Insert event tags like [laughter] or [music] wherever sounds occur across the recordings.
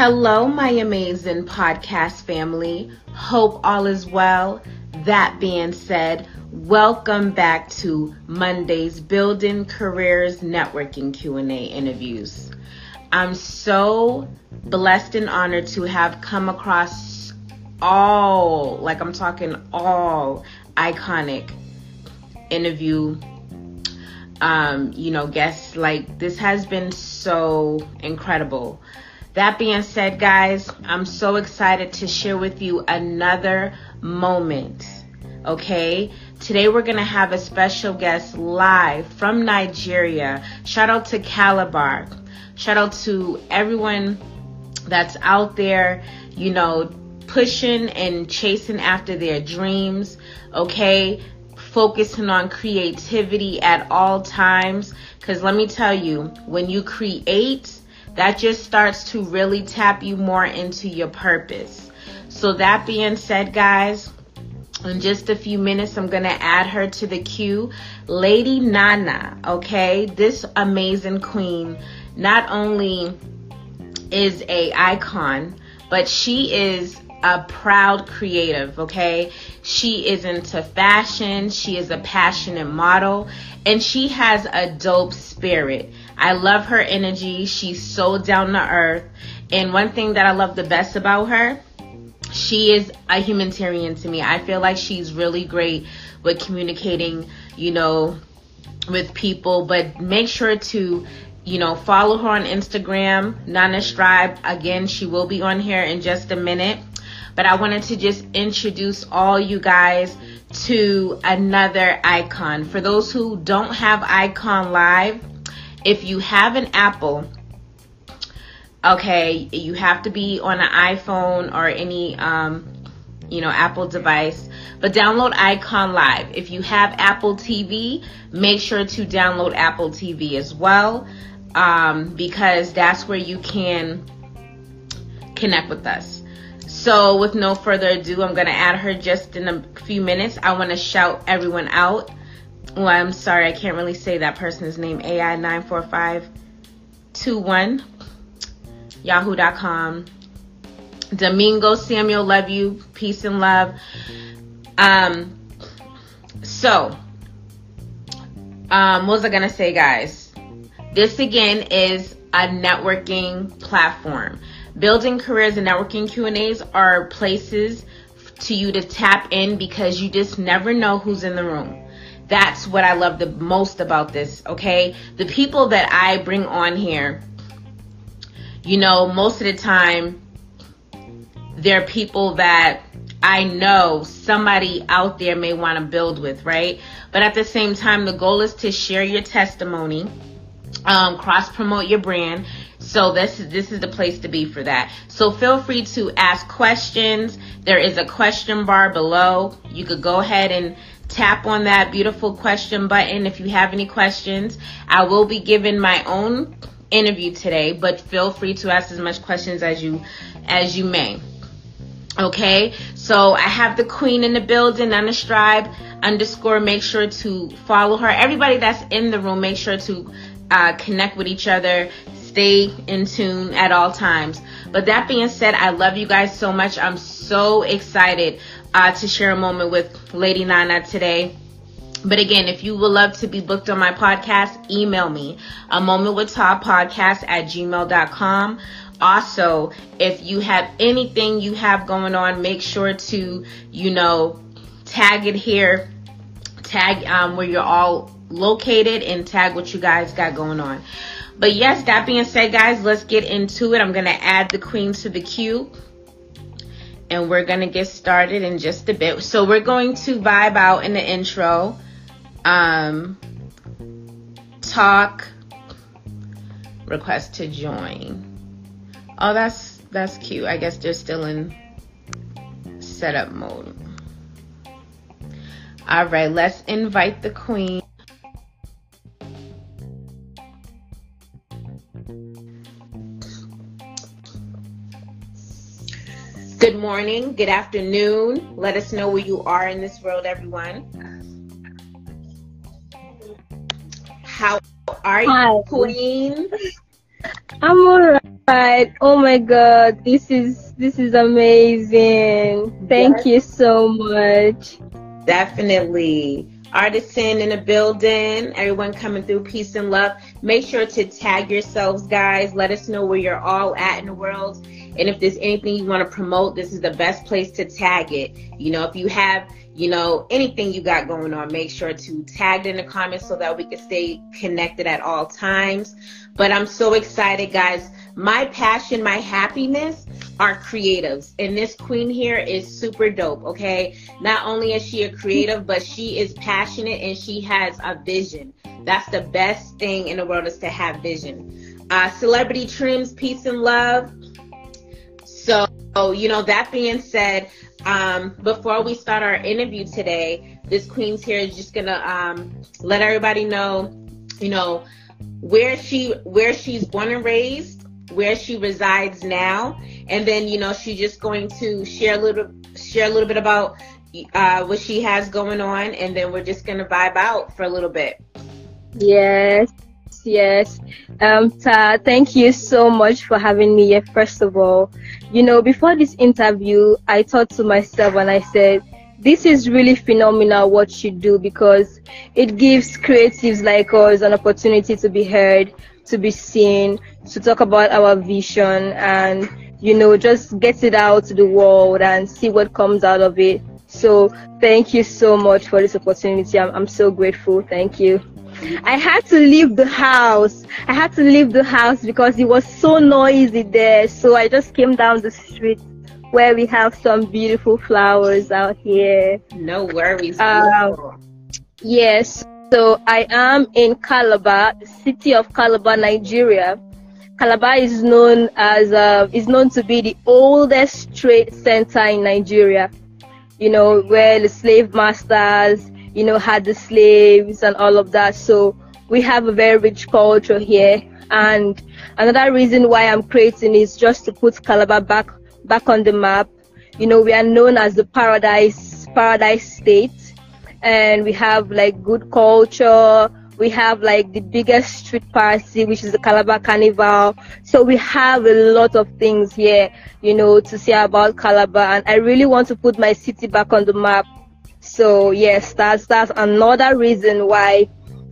Hello, my amazing podcast family. Hope all is well. That being said, welcome back to Monday's Building Careers Networking Q&A interviews. I'm so blessed and honored to have come across all, like I'm talking all iconic interview um, you know, guests like this has been so incredible. That being said, guys, I'm so excited to share with you another moment. Okay, today we're gonna have a special guest live from Nigeria. Shout out to Calabar. Shout out to everyone that's out there, you know, pushing and chasing after their dreams. Okay, focusing on creativity at all times. Because let me tell you, when you create, that just starts to really tap you more into your purpose. So, that being said, guys, in just a few minutes, I'm going to add her to the queue. Lady Nana, okay? This amazing queen not only is a icon, but she is a proud creative, okay? She is into fashion, she is a passionate model, and she has a dope spirit. I love her energy. She's so down to earth. And one thing that I love the best about her, she is a humanitarian to me. I feel like she's really great with communicating, you know, with people, but make sure to you know, follow her on Instagram, Nana Strybe. Again, she will be on here in just a minute. But I wanted to just introduce all you guys to another icon. For those who don't have Iconn Live, if you have an Apple, okay, you have to be on an iPhone or any, um, you know, Apple device. But download Iconn Live. If you have Apple TV, make sure to download Apple TV as well, um, because that's where you can connect with us. So, with no further ado, I'm going to add her just in a few minutes. I want to shout everyone out. Well, I'm sorry, I can't really say that person's name. AI94521, yahoo.com. Domingo Samuel, love you. Peace and love. Um, so, um, what was I going to say, guys? This again is a networking platform. Building careers and networking Q&As are places to you to tap in because you just never know who's in the room. That's what I love the most about this, okay? The people that I bring on here, you know, most of the time, they're people that I know somebody out there may want to build with, right? But at the same time, the goal is to share your testimony, um, cross promote your brand, so this is this is the place to be for that. So feel free to ask questions. There is a question bar below. You could go ahead and tap on that beautiful question button if you have any questions. I will be giving my own interview today, but feel free to ask as much questions as you as you may. Okay, so I have the queen in the building on the strybe underscore. Make sure to follow her. Everybody that's in the room, make sure to uh, connect with each other stay in tune at all times. But that being said, I love you guys so much. I'm so excited uh, to share a moment with Lady Nana today. But again, if you would love to be booked on my podcast, email me a moment with Tah podcast at gmail.com. Also, if you have anything you have going on, make sure to, you know, tag it here, tag um, where you're all located, and tag what you guys got going on. But yes, that being said, guys, let's get into it. I'm going to add the queen to the queue. And we're going to get started in just a bit. So we're going to vibe out in the intro. Um, talk. Request to join. Oh, that's that's cute. I guess they're still in setup mode. All right, let's invite the queen. Morning, good afternoon. Let us know where you are in this world, everyone. How are you, Hi. Queen? I'm alright. Oh my God, this is this is amazing. Thank yes. you so much. Definitely. Artisan in the building, everyone coming through peace and love. Make sure to tag yourselves, guys. Let us know where you're all at in the world. And if there's anything you want to promote, this is the best place to tag it. You know, if you have, you know, anything you got going on, make sure to tag it in the comments so that we can stay connected at all times. But I'm so excited, guys. My passion, my happiness are creatives. And this queen here is super dope, okay? Not only is she a creative, but she is passionate and she has a vision. That's the best thing in the world is to have vision. Uh, celebrity trims, peace and love. So, you know, that being said, um, before we start our interview today, this queen's here is just gonna um, let everybody know, you know, where she where she's born and raised, where she resides now, and then you know she's just going to share a little share a little bit about uh, what she has going on, and then we're just gonna vibe out for a little bit. Yes, yes. Um, Tah, thank you so much for having me here. First of all, you know, before this interview, I thought to myself and I said, this is really phenomenal what you do because it gives creatives like us an opportunity to be heard, to be seen, to talk about our vision and you know just get it out to the world and see what comes out of it. So thank you so much for this opportunity. I'm, I'm so grateful. Thank you. I had to leave the house. I had to leave the house because it was so noisy there. So I just came down the street where we have some beautiful flowers out here. No worries. Um, yes. So I am in Calabar, the city of Calabar, Nigeria. Calabar is known as uh, is known to be the oldest trade center in Nigeria. You know where the slave masters, you know, had the slaves and all of that. So we have a very rich culture here. And another reason why I'm creating is just to put Calabar back back on the map. You know, we are known as the paradise paradise state, and we have like good culture. We have like the biggest street party, which is the Calabar Carnival. So we have a lot of things here, you know, to say about Calabar. And I really want to put my city back on the map. So yes, that's that's another reason why,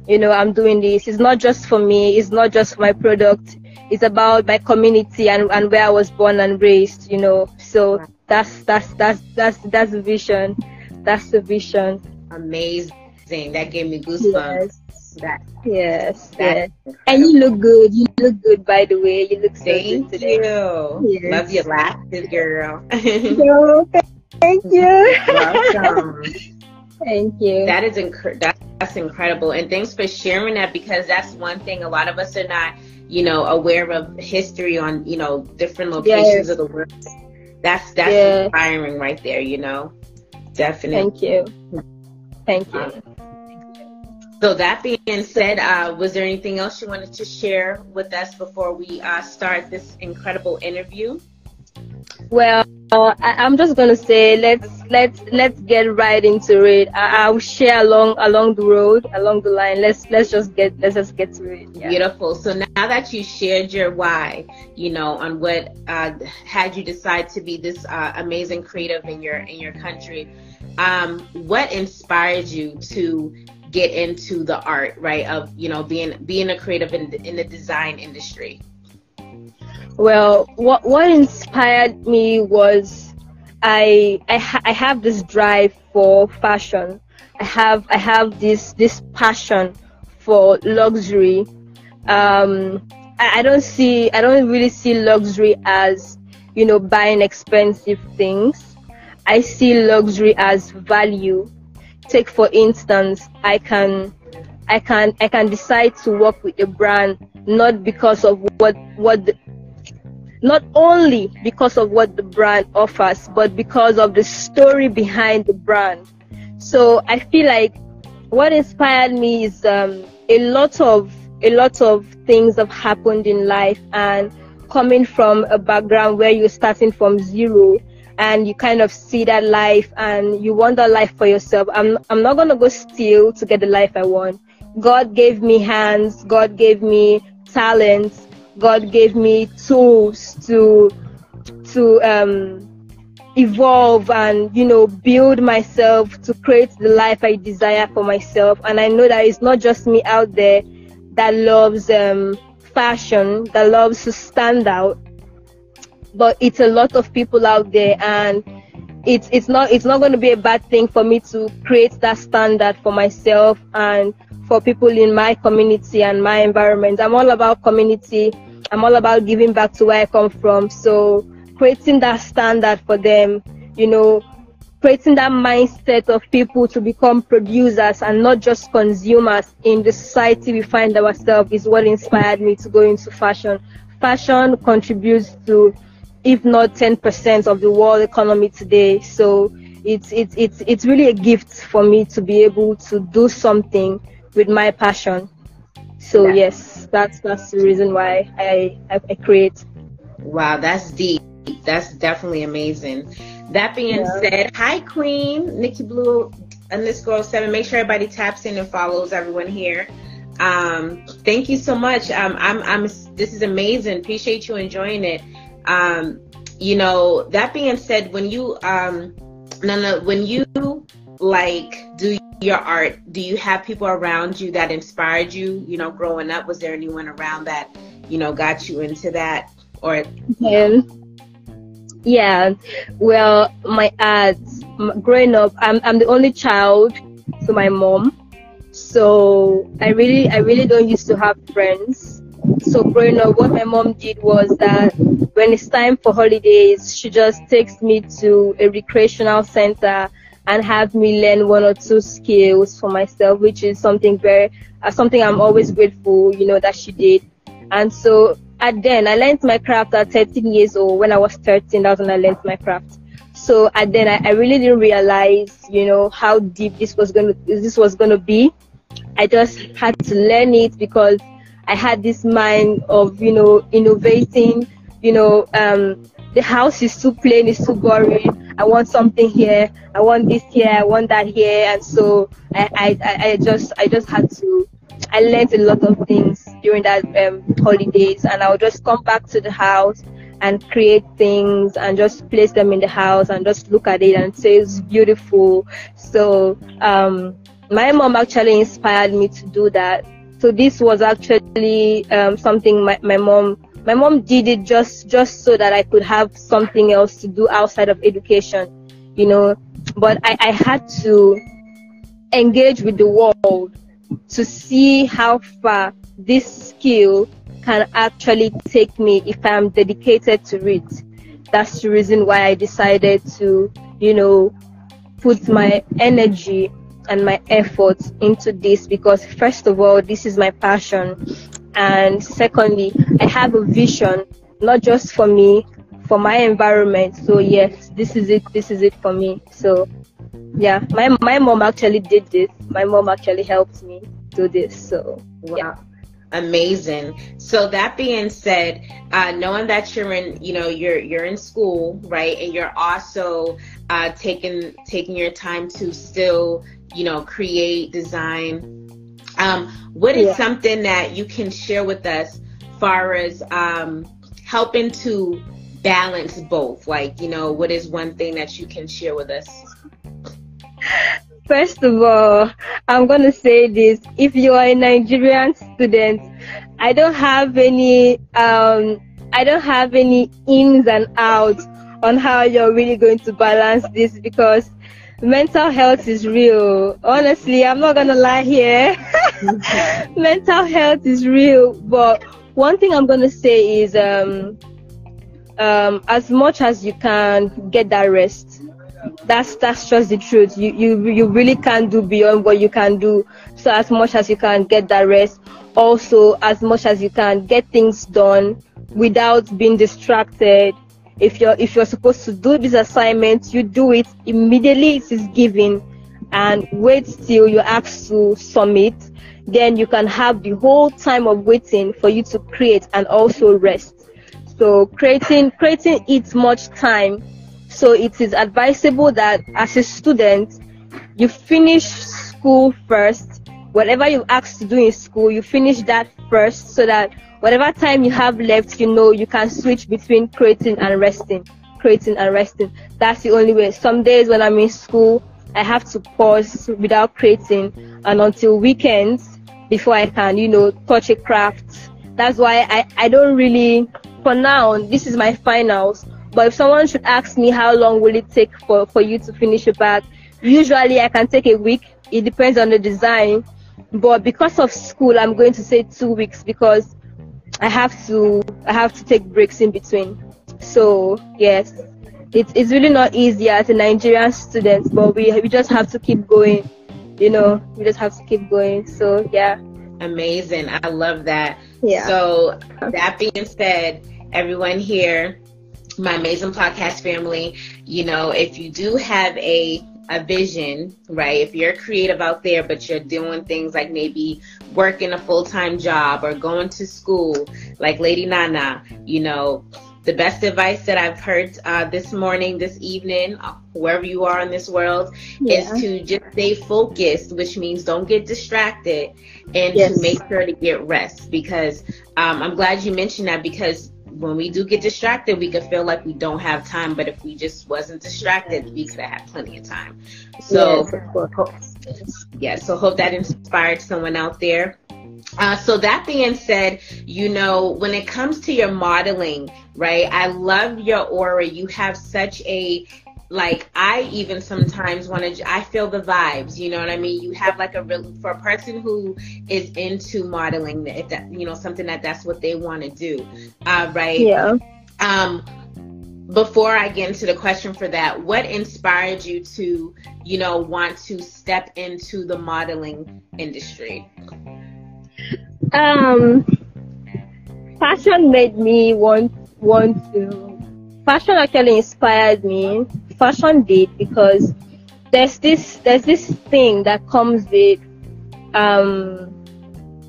you know, I'm doing this. It's not just for me. It's not just for my product it's about my community and, and where I was born and raised, you know. So that's that's that's that's that's the vision. That's the vision. Amazing. That gave me goosebumps. Yes. That, yes, that, yes. And you look good. You look good, by the way. You look so thank good today. you. Yes. Love your lashes, girl. [laughs] no, thank you. Welcome. [laughs] thank you. That is inc- that's incredible, and thanks for sharing that because that's one thing a lot of us are not you know, aware of history on, you know, different locations yes. of the world. That's that's yeah. inspiring right there, you know. Definitely. Thank you. Thank you. Um, so that being said, uh, was there anything else you wanted to share with us before we uh, start this incredible interview? Well, I, am just gonna say let's let's let's get right into it. I, will share along along the road, along the line. Let's let's just get let's just get to it. Yeah. Beautiful. So now that you shared your why, you know, on what uh, had you decide to be this uh, amazing creative in your in your country, um, what inspired you to get into the art, right? Of you know being being a creative in the, in the design industry. Well, what what inspired me was I I, ha- I have this drive for fashion. I have I have this this passion for luxury. Um, I, don't see I don't really see luxury as you know buying expensive things. I see luxury as value. Take for instance, I can I can I can decide to work with a brand not because of what what the, not only because of what the brand offers, but because of the story behind the brand. So I feel like what inspired me is um, a lot of a lot of things have happened in life, and coming from a background where you're starting from zero and you kind of see that life and you want that life for yourself. I'm I'm not gonna go steal to get the life I want. God gave me hands, God gave me talents, God gave me tools to to um, evolve and you know build myself to create the life I desire for myself. And I know that it's not just me out there that loves um, fashion, that loves to stand out, but it's a lot of people out there and it's it's not it's not going to be a bad thing for me to create that standard for myself and for people in my community and my environment. I'm all about community. I'm all about giving back to where I come from. So creating that standard for them, you know, creating that mindset of people to become producers and not just consumers in the society we find ourselves is what inspired me to go into fashion. Fashion contributes to if not 10% of the world economy today. So it's, it's, it's, it's really a gift for me to be able to do something with my passion. So yes, that's, that's the reason why I, I, I, create. Wow, that's deep. That's definitely amazing. That being yeah. said, hi Queen, Nikki Blue underscore seven. Make sure everybody taps in and follows everyone here. Um, thank you so much. Um, I'm, I'm, this is amazing. Appreciate you enjoying it. Um, you know, that being said, when you um, no, no, when you like do your art, do you have people around you that inspired you? You know, growing up, was there anyone around that you know got you into that or? Yeah. Well, my uh, ads growing up, I'm I'm the only child to my mom, so I really I really don't used to have friends. So growing up, what my mom did was that when it's time for holidays, she just takes me to a recreational center and have me learn one or two skills for myself, which is something very, uh, something I'm always grateful, you know, that she did. And so at then, I learned my craft at 13 years old. When I was 13, that's when I learned my craft. So at then, I, I really didn't realize, you know, how deep this was gonna, this was gonna be. I just had to learn it because I had this mind of, you know, innovating, you know, um, the house is too plain, it's too boring. I want something here. I want this here. I want that here. And so I, I, I just, I just had to, I learned a lot of things during that um, holidays and I would just come back to the house and create things and just place them in the house and just look at it and say it's beautiful. So, um, my mom actually inspired me to do that so this was actually um, something my, my mom my mom did it just just so that I could have something else to do outside of education, you know. But I, I had to engage with the world to see how far this skill can actually take me if I'm dedicated to it. That's the reason why I decided to, you know, put my energy and my efforts into this because first of all this is my passion and secondly i have a vision not just for me for my environment so yes this is it this is it for me so yeah my my mom actually did this my mom actually helped me do this so wow. yeah amazing so that being said uh, knowing that you're in you know you're you're in school right and you're also uh, taking taking your time to still you know, create, design. Um, what is yeah. something that you can share with us far as um, helping to balance both? Like, you know, what is one thing that you can share with us? First of all, I'm going to say this. If you are a Nigerian student, I don't have any, um, I don't have any ins and outs on how you're really going to balance this because mental health is real. Honestly, I'm not gonna lie here. [laughs] mental health is real, but one thing I'm gonna say is um, um, as much as you can get that rest. That's that's just the truth. You you you really can't do beyond what you can do. So as much as you can get that rest, also as much as you can get things done without being distracted if you're if you're supposed to do this assignment you do it immediately it is given and wait till you're asked to submit. Then you can have the whole time of waiting for you to create and also rest. So creating creating eats much time. So it is advisable that as a student you finish school first. Whatever you asked to do in school, you finish that first so that whatever time you have left, you know, you can switch between creating and resting, creating and resting. That's the only way. Some days when I'm in school, I have to pause without creating and until weekends before I can, you know, touch a craft. That's why I, I don't really, for now, this is my finals. But if someone should ask me how long will it take for, for you to finish a bag, usually I can take a week. It depends on the design. But because of school, I'm going to say two weeks because I have to I have to take breaks in between. So yes, it's it's really not easy as a Nigerian student, but we we just have to keep going. You know, we just have to keep going. So yeah. Amazing. I love that. Yeah. So that being said, everyone here, my amazing podcast family, you know, if you do have a a vision, right? If you're creative out there, but you're doing things like maybe working a full time job or going to school, like Lady Nana, you know, the best advice that I've heard uh, this morning, this evening, uh, wherever you are in this world, yeah. is to just stay focused, which means don't get distracted and yes. to make sure to get rest. Because um, I'm glad you mentioned that because when we do get distracted, we could feel like we don't have time. But if we just wasn't distracted, we could have had plenty of time. So, yes, yeah, so hope that inspired someone out there. Uh, so that being said, you know, when it comes to your modeling, right? I love your aura. You have such a like I even sometimes want to I feel the vibes, you know what I mean? You have like a real for a person who is into modeling if that you know something that that's what they want to do. Uh, right? Yeah. Um before I get into the question for that, what inspired you to, you know, want to step into the modeling industry? Um fashion made me want want to fashion actually inspired me fashion did because there's this there's this thing that comes with um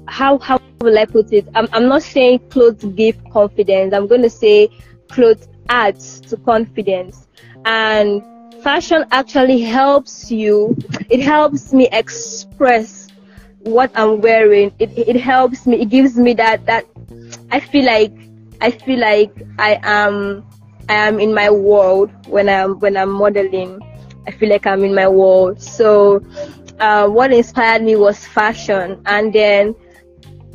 how how will I put it? I'm I'm not saying clothes give confidence. I'm gonna say clothes adds to confidence. And fashion actually helps you it helps me express what I'm wearing. It it helps me it gives me that that I feel like I feel like I am I am in my world when I'm when I'm modeling. I feel like I'm in my world. So uh, what inspired me was fashion, and then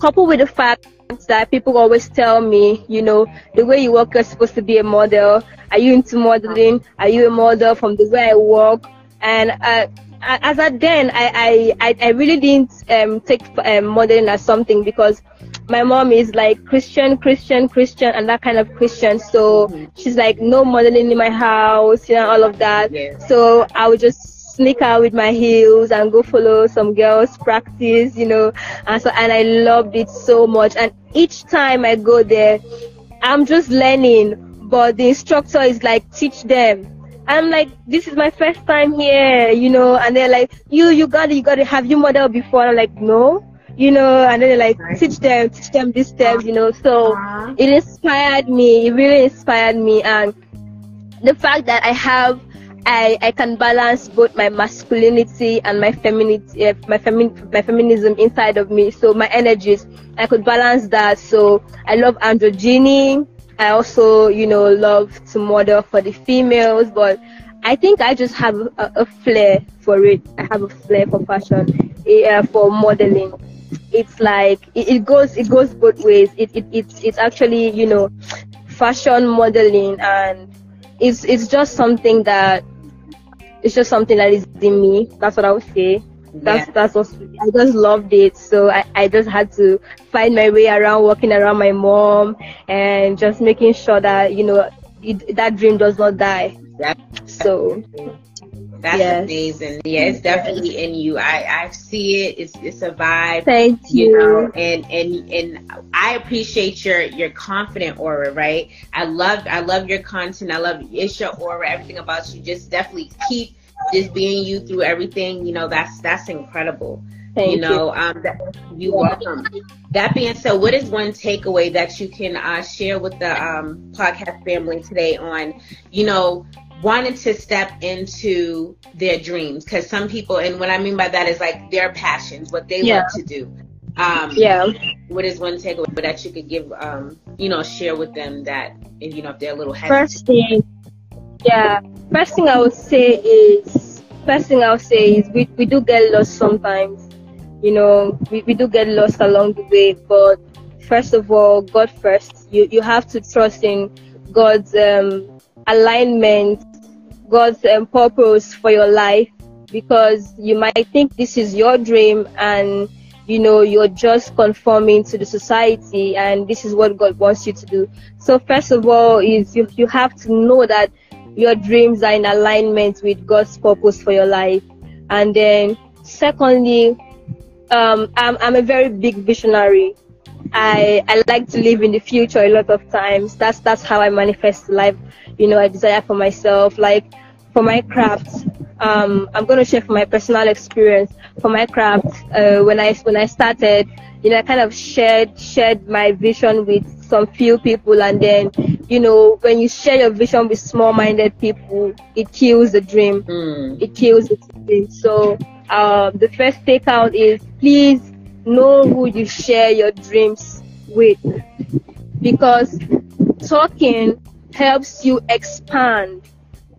coupled with the fact that people always tell me, you know, the way you walk, you're supposed to be a model. Are you into modeling? Are you a model from the way I walk? And uh, as at then, I, I, I really didn't um, take um, modeling as something because my mom is like Christian, Christian, Christian, and that kind of Christian. So mm-hmm. she's like, no modeling in my house, you know, all of that. Yeah. So I would just sneak out with my heels and go follow some girls practice, you know. And so, and I loved it so much. And each time I go there, I'm just learning, but the instructor is like, teach them. I'm like, this is my first time here, you know, and they're like, you, you got it, you got it. Have you modeled before? I'm like, no you know, and then they're like teach them, teach them these steps, you know. So uh-huh. it inspired me. It really inspired me, and the fact that I have, I I can balance both my masculinity and my femininity, uh, my femin, my feminism inside of me. So my energies, I could balance that. So I love androgyny. I also, you know, love to model for the females, but I think I just have a, a flair for it. I have a flair for fashion, uh, for modeling it's like it, it, goes it goes both ways. It, it it's it's actually you know fashion modeling and it's it's just something that it's just something that is in me. That's what I would say. That's yeah. that's what I just loved it. So I, I just had to find my way around walking around my mom and just making sure that you know it, that dream does not die. Yeah. So that's yes. amazing. Yeah, it's definitely yes. in you. I, I see it. It's it's a vibe. Thank you. you know, and and and I appreciate your your confident aura, right? I love I love your content. I love it's your aura, everything about you. Just definitely keep just being you through everything. You know, that's that's incredible. Thank you know, you. um, that, you welcome. That being said, what is one takeaway that you can uh, share with the um, podcast family today on, you know, wanting to step into their dreams because some people and what i mean by that is like their passions what they yeah. love to do um yeah what is one takeaway that you could give um you know share with them that you know if they're a little hesitant first thing yeah first thing i would say is first thing i would say is we, we do get lost sometimes you know we, we do get lost along the way but first of all god first you you have to trust in god's um alignment God's um, purpose for your life because you might think this is your dream and you know you're just conforming to the society and this is what God wants you to do. So first of all is you you have to know that your dreams are in alignment with God's purpose for your life. And then secondly, um, I'm I'm a very big visionary. I I like to live in the future a lot of times. That's that's how I manifest life. You know, I desire for myself. Like for my craft, um, I'm going to share from my personal experience for my craft. Uh, when I when I started, you know, I kind of shared shared my vision with some few people, and then, you know, when you share your vision with small-minded people, it kills the dream. Mm. It kills the dream. So uh, the first takeout is please know who you share your dreams with, because talking helps you expand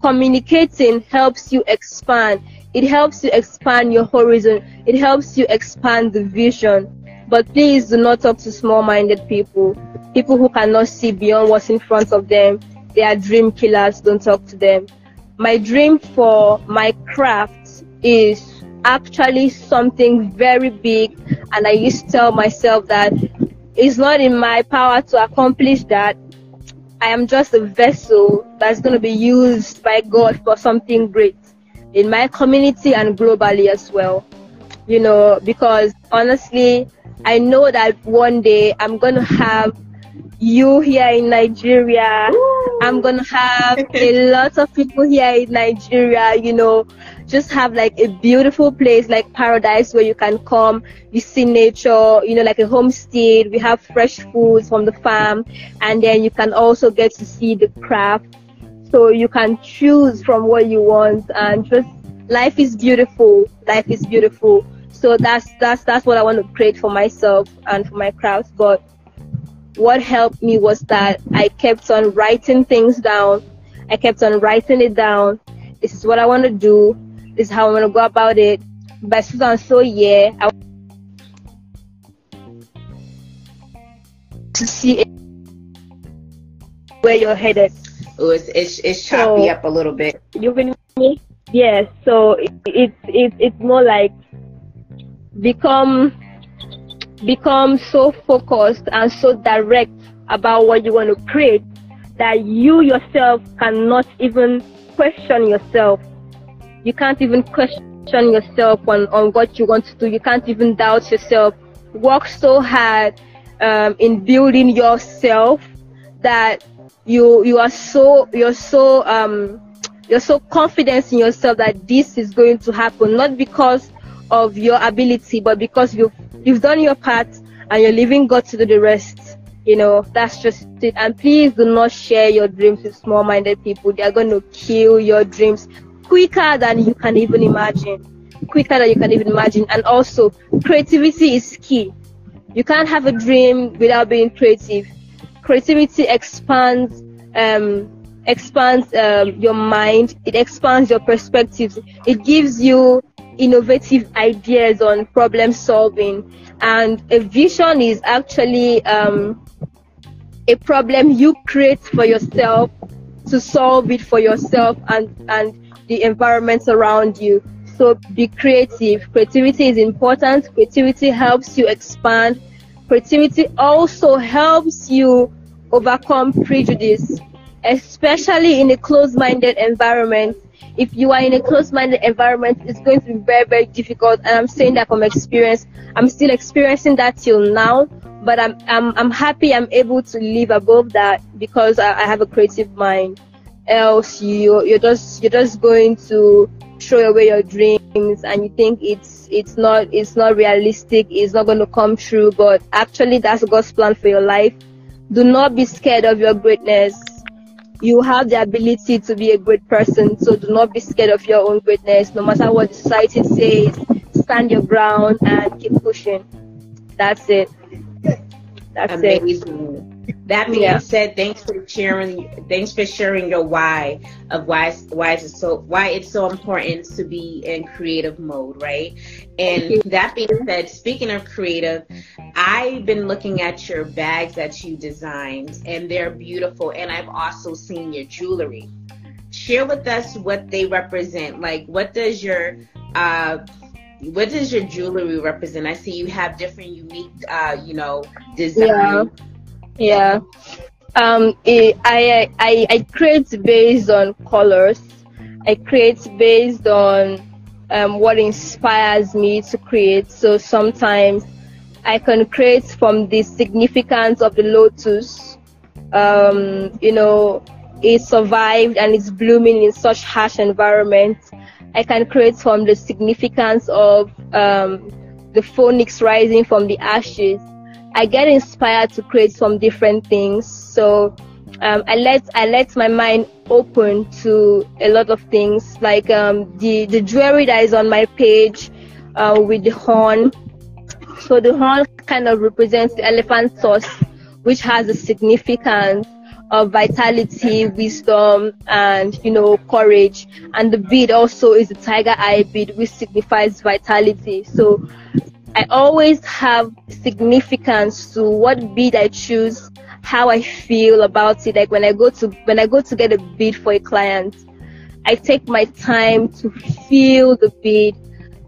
communicating helps you expand. It helps you expand your horizon. It helps you expand the vision. But please do not talk to small-minded people. People who cannot see beyond what's in front of them. They are dream killers. Don't talk to them. My dream for my craft is actually something very big. And I used to tell myself that it's not in my power to accomplish that. I am just a vessel that's going to be used by God for something great in my community and globally as well. You know, because honestly, I know that one day I'm going to have you here in Nigeria. Ooh. I'm going to have [laughs] a lot of people here in Nigeria, you know, just have like a beautiful place like paradise where you can come, you see nature, you know, like a homestead. We have fresh foods from the farm, and then you can also get to see the craft. So you can choose from what you want, and just life is beautiful. Life is beautiful. So that's that's that's what I want to create for myself and for my craft. But what helped me was that I kept on writing things down. I kept on writing it down. This is what I want to do. This is how I'm gonna go about it. But so so yeah, I to see where you're headed. Oh, it's it's, it's choppy so, up a little bit. You can me? Yes. So it's it, it, it's more like become become so focused and so direct about what you want to create that you yourself cannot even question yourself you can't even question yourself on, on what you want to do. You can't even doubt yourself. Work so hard um, in building yourself that you you are so you're so um, you're so confident in yourself that this is going to happen, not because of your ability, but because you've you've done your part and you're leaving God to do the rest. You know, that's just it. And please do not share your dreams with small minded people. They're going to kill your dreams quicker than you can even imagine. Quicker than you can even imagine. And also, creativity is key. You can't have a dream without being creative. Creativity expands, um, expands um, your mind. It expands your perspectives. It gives you innovative ideas on problem solving. And a vision is actually um, a problem you create for yourself to solve it for yourself and and the environment around you. So be creative. Creativity is important. Creativity helps you expand. Creativity also helps you overcome prejudice, especially in a closed-minded environment. If you are in a closed-minded environment, it's going to be very, very difficult. And I'm saying that from experience. I'm still experiencing that till now, but I'm, I'm, I'm happy I'm able to live above that because I, I have a creative mind else you you're just you're just going to throw away your dreams and you think it's it's not it's not realistic it's not going to come true but actually that's god's plan for your life do not be scared of your greatness you have the ability to be a great person. So do not be scared of your own greatness. No matter what the society says, stand your ground and keep pushing. That's it. That's Amazing. it. That being yeah. said, thanks for sharing. Thanks for sharing your why of why why it's so why it's so important to be in creative mode, right? And that being said, speaking of creative, I've been looking at your bags that you designed, and they're beautiful. And I've also seen your jewelry. Share with us what they represent. Like, what does your uh, what does your jewelry represent? I see you have different unique, uh, you know, design. Yeah. yeah. Um, it, I, I, I create based on colors. I create based on um, what inspires me to create. So sometimes I can create from the significance of the lotus. Um, you know, it survived and it's blooming in such harsh environment. I can create from the significance of um, the phoenix rising from the ashes. I get inspired to create some different things. So um, I let I let my mind open to a lot of things, like um, the the jewelry that is on my page uh, with the horn. So the horn kind of represents the elephant tusk, which has a significance of vitality, wisdom, and you know courage. And the bead also is a tiger eye bead, which signifies vitality. So I always have significance to what bead I choose, how I feel about it. Like when I go to when I go to get a bid for a client, I take my time to feel the bid,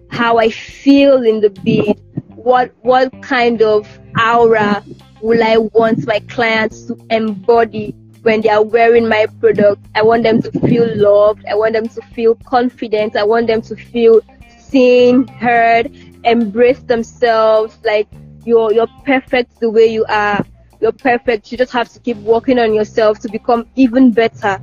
how I feel in the bid, what what kind of aura will I want my clients to embody when they are wearing my product? I want them to feel loved. I want them to feel confident. I want them to feel seen, heard, embrace themselves. Like you're you're perfect the way you are. You're perfect. You just have to keep working on yourself to become even better.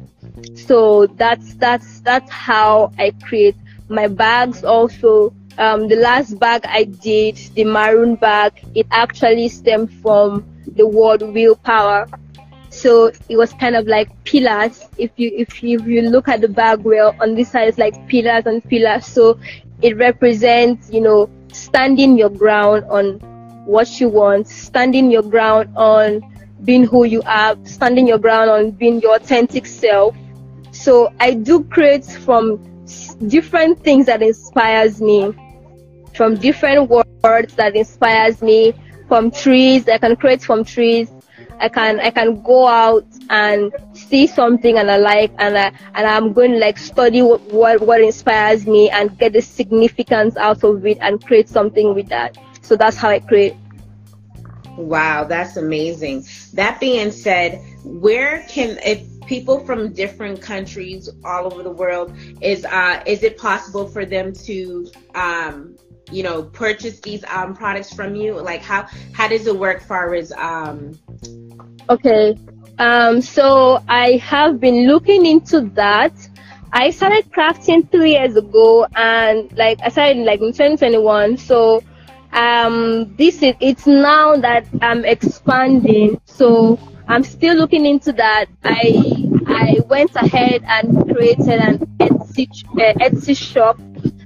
So that's that's that's how I create my bags also um, the last bag I did, the maroon bag, it actually stemmed from the word willpower. So it was kind of like pillars. If you if you, if you look at the bag well, on this side it's like pillars and pillars. So it represents, you know, standing your ground on what you want, standing your ground on being who you are, standing your ground on being your authentic self. So I do create from different things that inspires me from different words that inspires me from trees i can create from trees i can i can go out and see something and i like and i and i'm going to like study what, what what inspires me and get the significance out of it and create something with that so that's how i create. Wow that's amazing. That being said where can if people from different countries all over the world is uh is it possible for them to um you know purchase these um products from you? Like how how does it work far as um okay um so i have been looking into that. I started crafting three years ago and like i started like in 2021 so um this is it's now that i'm expanding so i'm still looking into that i i went ahead and created an etsy uh, etsy shop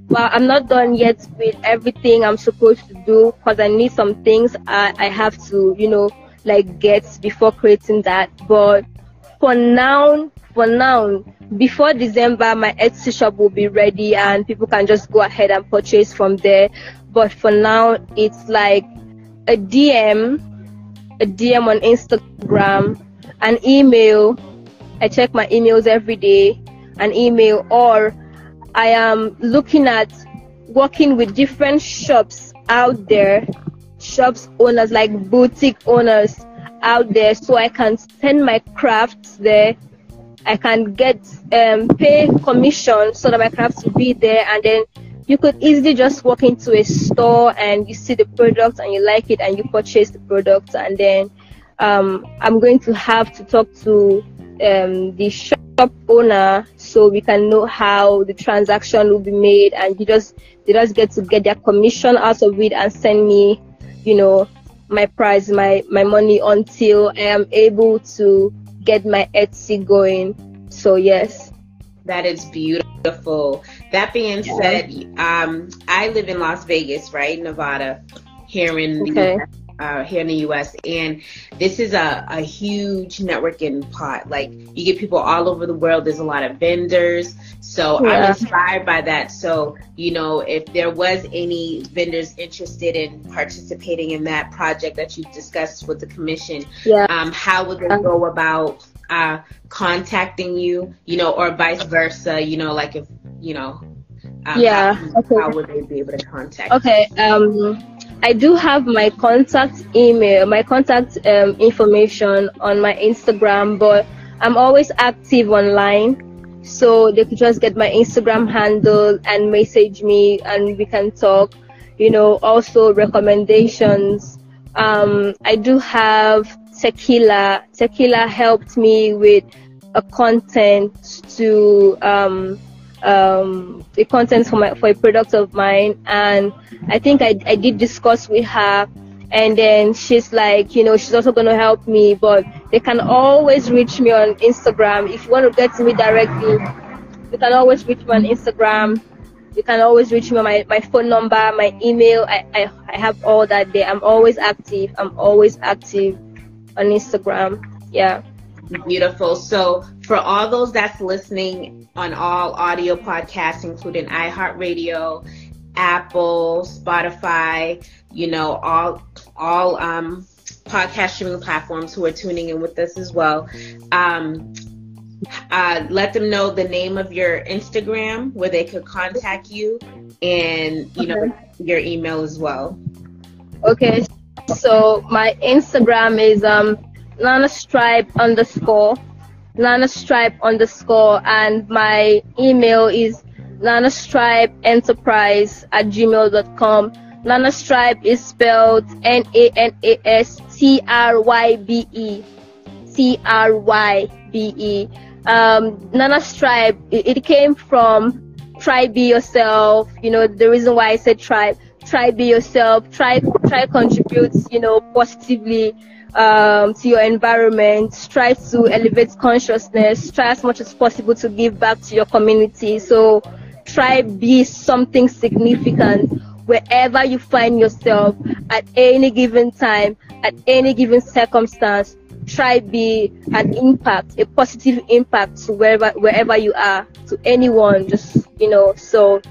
well, I'm not done yet with everything I'm supposed to do because I need some things I, I have to, you know, like get before creating that. But for now, for now, before December, my Etsy shop will be ready and people can just go ahead and purchase from there. But for now, it's like a DM, a DM on Instagram, an email. I check my emails every day, an email or I am looking at working with different shops out there, shops owners like boutique owners out there, so I can send my crafts there. I can get um, pay commission so that my crafts will be there, and then you could easily just walk into a store and you see the product and you like it and you purchase the product, and then um, I'm going to have to talk to um, the shop owner so we can know how the transaction will be made and you just they just get to get their commission out of it and send me you know my price my my money until i am able to get my Etsy going. So yes. That is beautiful. That being yeah. said, um, I live in Las Vegas, right, Nevada, here in okay. the uh, here in the U.S. And this is a, a huge networking pot. Like you get people all over the world. There's a lot of vendors. So yeah. I'm inspired by that. So you know, if there was any vendors interested in participating in that project that you discussed with the commission, yeah. um, how would they go about uh, contacting you? You know, or vice versa. You know, like if you know. Um, yeah. How, okay. how would they be able to contact? Okay. Um I do have my contact email, my contact um, information on my Instagram, but I'm always active online. So they could just get my Instagram handle and message me and we can talk. You know, also recommendations. Um, I do have Tequila. Tequila helped me with a content to um, um, the content for my for a product of mine, and I think I I did discuss with her, and then she's like, you know, she's also gonna help me, but they can always reach me on Instagram if you want to get to me directly. You can always reach me on Instagram. You can always reach me on my, my phone number, my email. I, I, I have all that there. I'm always active. I'm always active on Instagram. Yeah. Beautiful. So, for all those that's listening on all audio podcasts, including iHeartRadio, Apple, Spotify, you know, all all um, podcast streaming platforms who are tuning in with us as well. Um, uh, let them know the name of your Instagram where they could contact you, and you okay. know your email as well. Okay, so my Instagram is um Nana Strybe underscore, Nana Strybe underscore, and my email is Nana Strybe Enterprise at gmail.com. Nana Strybe is spelled N A N A S T R Y B E. T R Y B E. Um, Nana Strybe, it, it came from try be yourself. You know, the reason why I said try, try be yourself, try, try contribute, you know, positively um, to your environment, try to elevate consciousness, try as much as possible to give back to your community. So try be something significant wherever you find yourself at any given time, at any given circumstance. Try be an impact, a positive impact to wherever wherever you are, to anyone. Just you know, so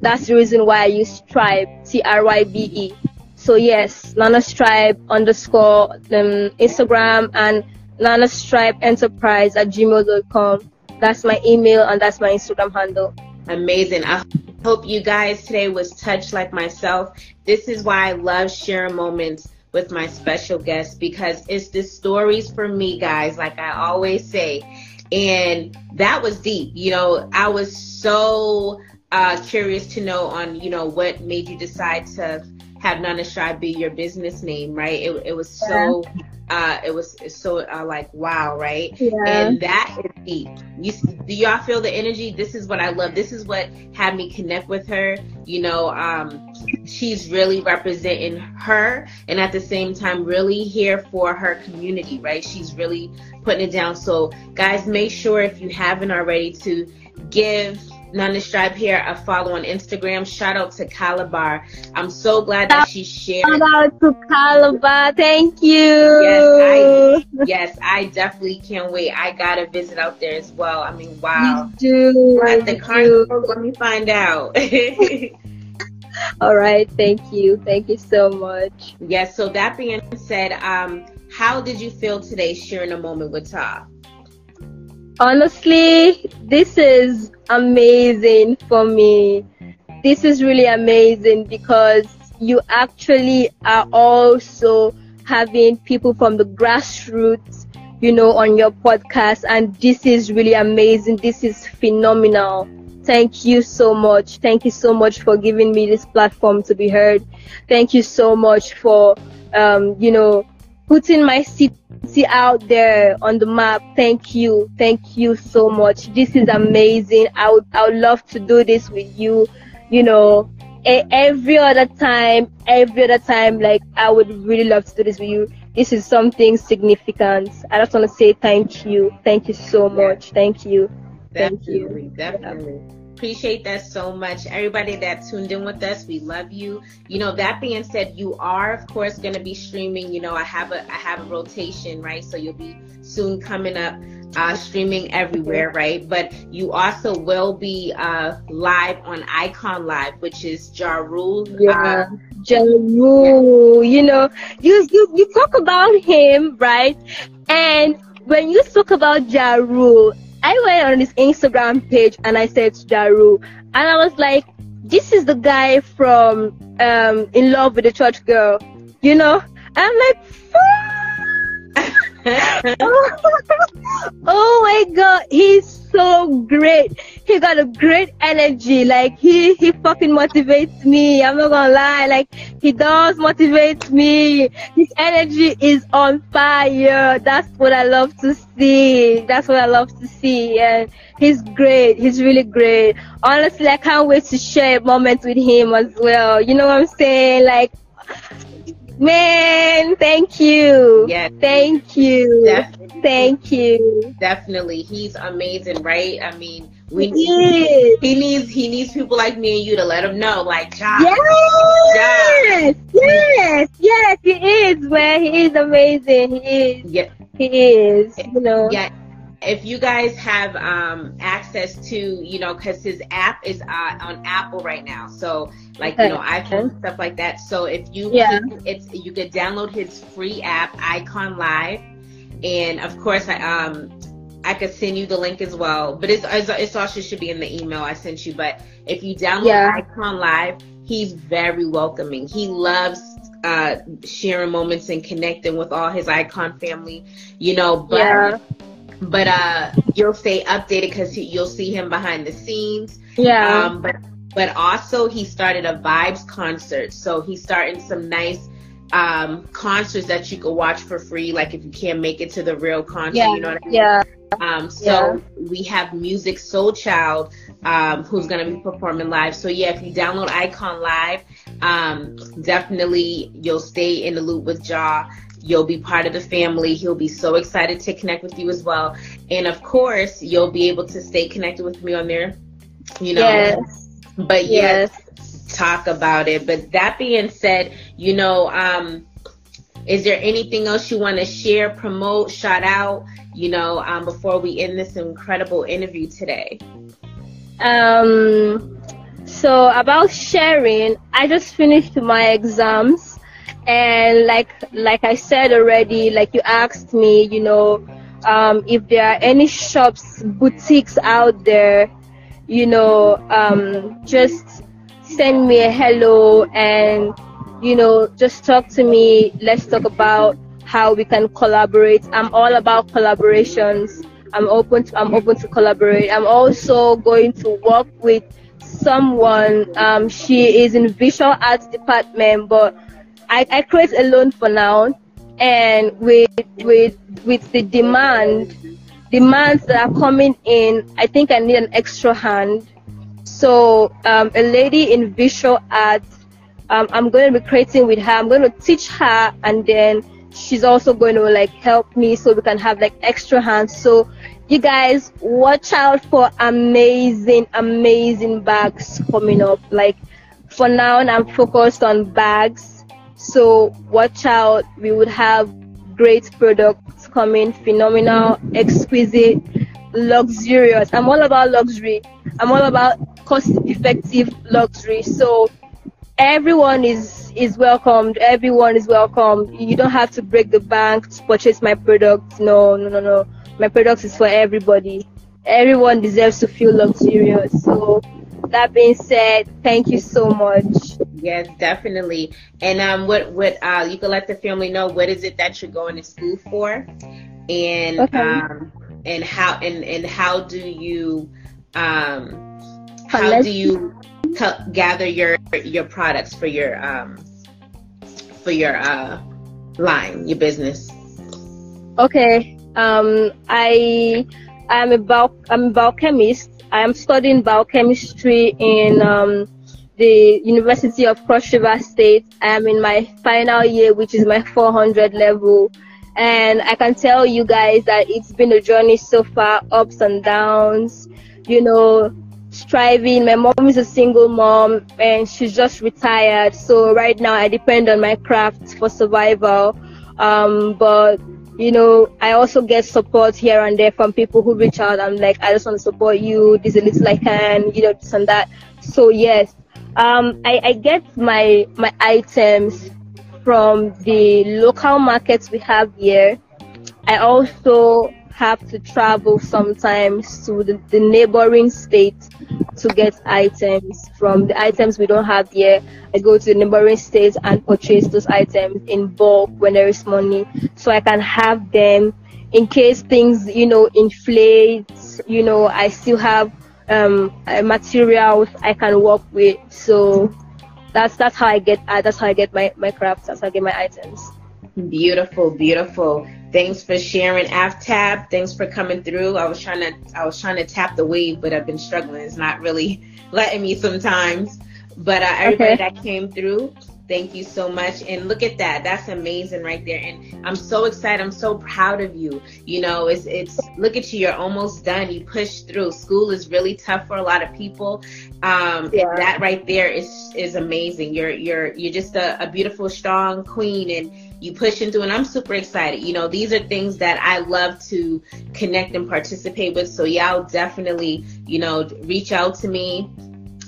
that's the reason why I use Tribe, T R Y B E. So yes, Nana Strybe underscore um, Instagram and Nana Strybe Enterprise at gmail.com. That's my email and that's my Instagram handle. Amazing. I hope you guys today was touched like myself. This is why I love sharing moments with my special guests because it's the stories for me, guys, like I always say. And that was deep. You know, I was so uh, curious to know on, you know, what made you decide to have Nana Strybe be your business name, right? It, it was so, yeah. uh, it was so uh, like wow, right? Yeah. And that is deep. You do y'all feel the energy? This is what I love. This is what had me connect with her. You know, um, she's really representing her, and at the same time, really here for her community, right? She's really putting it down. So, guys, make sure if you haven't already to give Nana Strybe here, a follow on Instagram. Shout out to Calabar. I'm so glad that she shared. Shout out to Calabar. Thank you. Yes, I, yes, I definitely can't wait. I gotta visit out there as well. I mean, wow. You do. At the carnival, let me find out. [laughs] All right. Thank you. Thank you so much. Yes. So that being said, um, how did you feel today sharing a moment with Tah? Honestly, this is amazing for me. This is really amazing because you actually are also having people from the grassroots, you know, on your podcast. And this is really amazing. This is phenomenal. Thank you so much. Thank you so much for giving me this platform to be heard. Thank you so much for, um, you know, putting my city out there on the map. Thank you. Thank you so much. This is amazing. I would, I would love to do this with you. You know, every other time, every other time, like I would really love to do this with you. this is something significant. I just want to say thank you. Thank you so much. Thank you. Thank you. Definitely. Appreciate that so much. Everybody that tuned in with us, we love you. You know, that being said, you are of course gonna be streaming. You know, I have a I have a rotation, right? So you'll be soon coming up uh, streaming everywhere, right? But you also will be uh, live on Iconn Live, which is Ja Rule. Yeah, uh, Ja Rule. Yeah. You know, you, you you talk about him, right? And when you talk about Ja Rule, I went on his Instagram page and I said Ja Rule, and I was like, this is the guy from um, In Love with the Church Girl, you know? I'm like, [laughs] oh my god, he's so great. He got a great energy. Like he he fucking motivates me. I'm not gonna lie. Like he does motivate me. His energy is on fire. That's what I love to see. That's what I love to see. And he's great. He's really great. Honestly, I can't wait to share a moment with him as well. You know what I'm saying? Like Man, thank you. Yeah. Thank you. Definitely. Thank you. Definitely. He's amazing, right? I mean, we he, he needs he needs people like me and you to let him know, like Josh. Yes, Josh. yes, yes, he is, man. He is amazing. He is. Yeah. He is. You know. Yeah if you guys have um, access to, you know, because his app is uh, on Apple right now, so like you know iPhone stuff like that. So if you yeah. it's you could download his free app Iconn Live, and of course I um I could send you the link as well. But it's it's, it's also should be in the email I sent you. But if you download yeah. Iconn Live, he's very welcoming. He loves uh, sharing moments and connecting with all his icon family, you know. But yeah but uh, you'll stay updated because you'll see him behind the scenes. Yeah. Um, but but also he started a vibes concert, so he's starting some nice um, concerts that you can watch for free. Like if you can't make it to the real concert, yeah. you know what I mean? Yeah. Um, so yeah. we have Musiq Soulchild, um, who's going to be performing live. So yeah, if you download Iconn Live, um, definitely you'll stay in the loop with Ja. You'll be part of the family. He'll be so excited to connect with you as well. And of course, you'll be able to stay connected with me on there, you know. Yes. But yes, yes talk about it. But that being said, you know, um, is there anything else you want to share, promote, shout out, you know, um, before we end this incredible interview today? Um, so about sharing, I just finished my exams and like like I said already, like you asked me, you know, um, if there are any shops, boutiques out there, you know, um, just send me a hello and you know just talk to me. Let's talk about how we can collaborate. I'm all about collaborations. I'm open to I'm open to collaborate. I'm also going to work with someone. Um, she is in visual arts department, but I, I create a loan for now, and with with with the demand demands that are coming in, I think I need an extra hand. So um, a lady in visual arts, um, I'm going to be creating with her. I'm going to teach her, and then she's also going to like help me so we can have like extra hands. So you guys watch out for amazing, amazing bags coming up. Like for now, I'm focused on bags so watch out. We would have great products coming, phenomenal, exquisite, luxurious. I'm all about luxury. I'm all about cost effective luxury. So everyone is is welcomed. Everyone is welcome. You don't have to break the bank to purchase my product. No, no, no, no. My product is for everybody. Everyone deserves to feel luxurious. So that being said, thank you so much. Yes, definitely. And um, what what uh, you can let the family know what is it that you're going to school for, and okay. um, and how and and how do you um, how do you gather your your products for your um for your uh line your business. Okay. Um, I I'm a bio I'm a biochemist I am studying biochemistry in um, the University of Cross River State. I am in my final year, which is my 400 level. And I can tell you guys that it's been a journey so far, ups and downs, you know, striving. My mom is a single mom and she's just retired. So right now I depend on my craft for survival. Um, but you know, I also get support here and there from people who reach out. I'm like, I just want to support you. This is a little I can, you know, this and that. So yes, um, I, I get my my items from the local markets we have here. I also have to travel sometimes to the, the neighboring state to get items from the items we don't have here. I go to the neighboring states and purchase those items in bulk when there is money so I can have them in case things, you know, inflate, you know, I still have um, materials I can work with. So that's that's how I get uh, that's how I get my, my crafts, that's how I get my items. Beautiful, beautiful. Thanks for sharing AFTAB. Thanks for coming through. I was trying to I was trying to tap the wave, but I've been struggling. It's not really [laughs] letting me sometimes. But uh, everybody okay. that came through, thank you so much. And look at that. That's amazing right there. And I'm so excited. I'm so proud of you. You know, it's it's look at you. You're almost done. You pushed through. School is really tough for a lot of people. Um, yeah. that right there is is amazing. You're you're you're just a, a beautiful, strong queen and you pushing through and I'm super excited. You know, these are things that I love to connect and participate with. So y'all definitely, you know, reach out to me.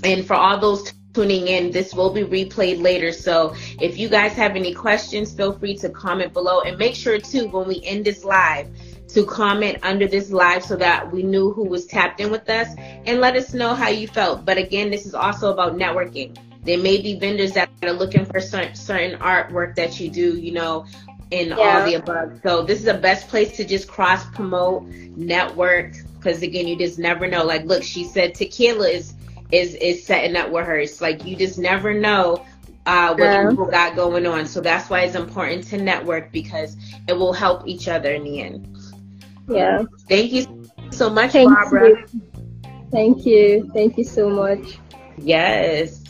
And for all those tuning in, this will be replayed later. So if you guys have any questions, feel free to comment below and make sure too when we end this live to comment under this live so that we knew who was tapped in with us and let us know how you felt. But again, this is also about networking. There may be vendors that are looking for certain, certain artwork that you do, you know, in yeah. all the above. So this is the best place to just cross promote, network, because again, you just never know. Like, look, she said tequila is is is setting up with her. It's Like, you just never know uh, what yeah. people got going on. So that's why it's important to network because it will help each other in the end. Yeah. Thank you so much, Thank Barbara. You. Thank you. Thank you so much. Yes.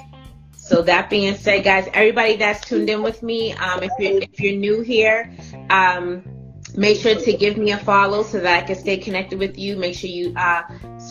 So that being said, guys, everybody that's tuned in with me, um, if you're if you're new here, um, make sure to give me a follow so that I can stay connected with you. Make sure you uh,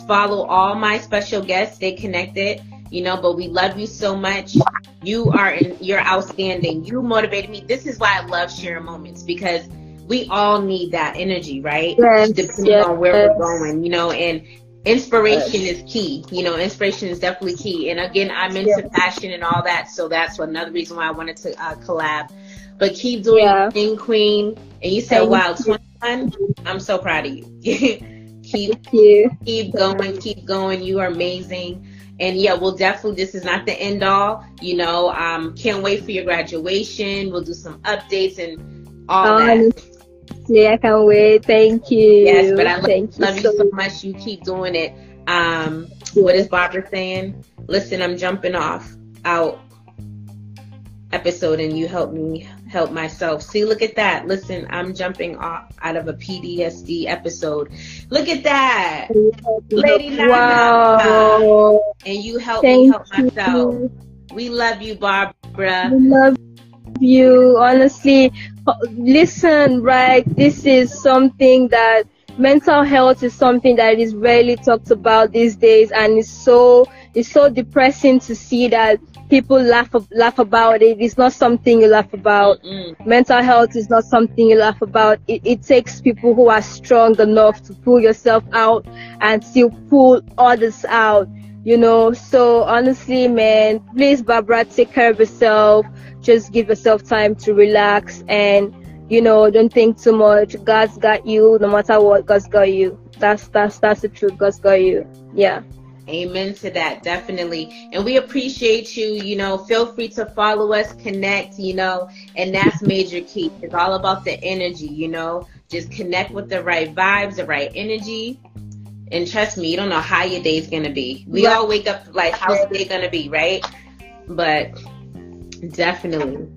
follow all my special guests, stay connected. You know, but we love you so much. You are in, you're outstanding. You motivated me. This is why I love sharing moments because we all need that energy, right? Yes, Depending yes. on where we're going, you know, and inspiration yes. is key. You know, inspiration is definitely key. And again, I'm into yes. passion and all that, so that's another reason why I wanted to uh, collab. But keep doing yeah. thing, Queen. And you said, "Wow, 21." I'm so proud of you. [laughs] keep you. keep going, keep going. You are amazing. And yeah, we'll definitely. This is not the end all. You know, um, can't wait for your graduation. We'll do some updates and all that. Yeah, I can't wait. Thank you. Yes, but I Thank love, you, love so you so much. You keep doing it. Um, what is Barbara saying? Listen, I'm jumping off out episode and you help me help myself. See, look at that. Listen, I'm jumping off out of a PTSD episode. Look at that. Lady Wow. And you help Thank me help myself. You. We love you, Barbara. We love you. Honestly, listen, right? This is something that mental health is something that is rarely talked about these days, and it's so it's so depressing to see that people laugh laugh about it. It's not something you laugh about. Mm-mm. Mental health is not something you laugh about. It, it takes people who are strong enough to pull yourself out and still pull others out. You know, so honestly, man, please, Barbara, take care of yourself just give yourself time to relax and you know don't think too much god's got you no matter what god's got you that's that's that's the truth god's got you yeah Amen to that, definitely. And we appreciate you. You know, feel free to follow us, connect, you know, and that's major key. It's all about the energy, you know, just connect with the right vibes, the right energy. And trust me, you don't know how your day's going to be. We all wake up like, how's the day going to be, right? But Definitely.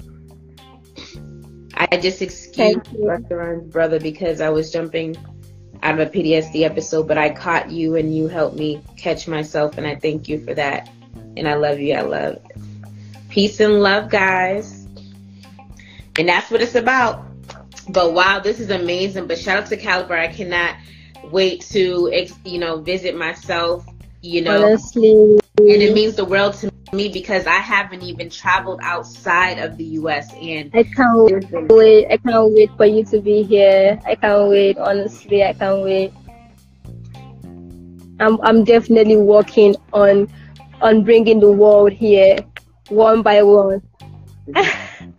I just excused restaurant's brother because I was jumping out of a PTSD episode, but I caught you and you helped me catch myself, and I thank you for that. And I love you. I love it. Peace and love, guys. And that's what it's about. But wow, this is amazing. But shout out to Calabar. I cannot wait to, you know, visit myself, you know. Honestly. And it means the world to me because I haven't even traveled outside of the US and I can't wait. I can't wait for you to be here. I can't wait. Honestly, I can't wait. I'm I'm definitely working on on bringing the world here one by one. [laughs]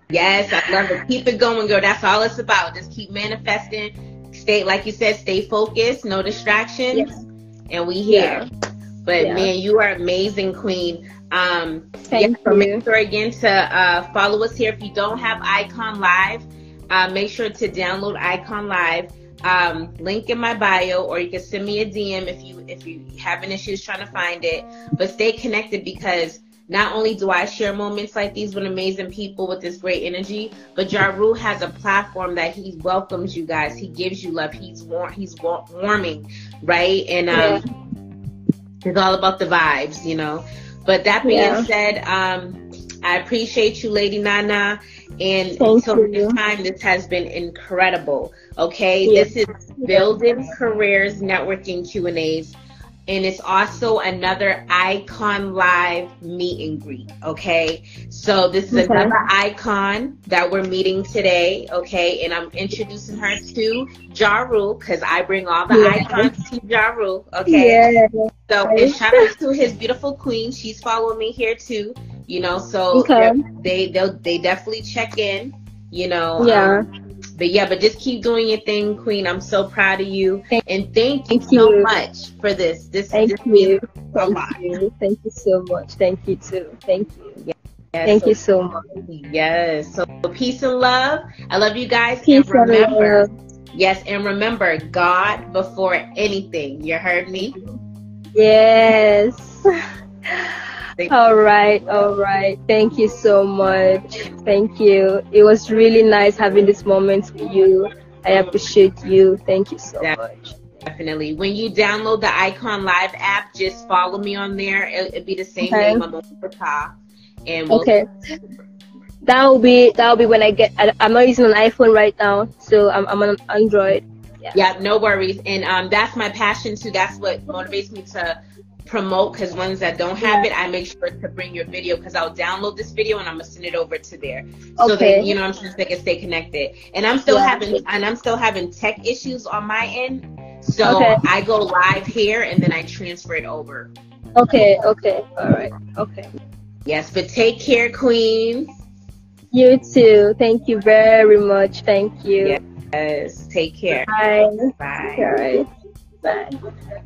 yes, I love it. Keep it going, girl. That's all it's about. Just keep manifesting. Stay, like you said, stay focused, no distractions, yeah. and we here. Yeah. But yeah. man, you are amazing, Queen. Um, Thank yeah, you. Make sure again to uh, follow us here. If you don't have Iconn Live, uh, make sure to download Iconn Live. Um, link in my bio, or you can send me a DM if you if you having issues trying to find it. But stay connected because not only do I share moments like these with amazing people with this great energy, but Ja Rule has a platform that he welcomes you guys. He gives you love. He's warm. He's warming, right? And um, yeah. It's all about the vibes, you know. But that being yeah. said, um, I appreciate you, Lady Nana. And Thank until this time, this has been incredible. Okay, yes. this is Building Careers Networking Q and A's and it's also another Iconn Live meet and greet okay so this is okay. another icon that we're meeting today okay and i'm introducing her to Ja Rule because i bring all the yeah. icons to Ja Rule okay yeah. so and shout out to his beautiful queen she's following me here too you know so okay. they they they definitely check in you know yeah um, but yeah, but just keep doing your thing, Queen. I'm so proud of you, and thank you thank so you. much for this. This thank this you. Thank you. Thank you so much. Thank you too. Thank you. Yeah. Yes, thank so, you so much. Yes. So peace and love. I love you guys. Peace and remember, and yes, and remember God before anything. You heard me? Yes. [laughs] all right, all right. Thank you so much. Thank you. It was really nice having this moment with you. I appreciate you. Thank you so much. Definitely. When you download the Iconn Live app, just follow me on there. It'll, it'll be the same okay. name. I'm on. And we'll okay. That will be that will be when I get. I, am not using an iPhone right now, so I'm I'm on Android. Yeah. yeah, no worries. And um, that's my passion too. That's what motivates me to promote because ones that don't have it, I make sure to bring your video because I'll download this video and I'm gonna send it over to there. So okay. that you know I'm sure they can stay connected. And I'm still yeah. having and I'm still having tech issues on my end. So okay. I go live here and then I transfer it over. Okay, okay, all right, okay. Yes, but take care, Queen. You too. Thank you very much. Thank you. Yes. Take care. Bye. Bye. All right. Bye.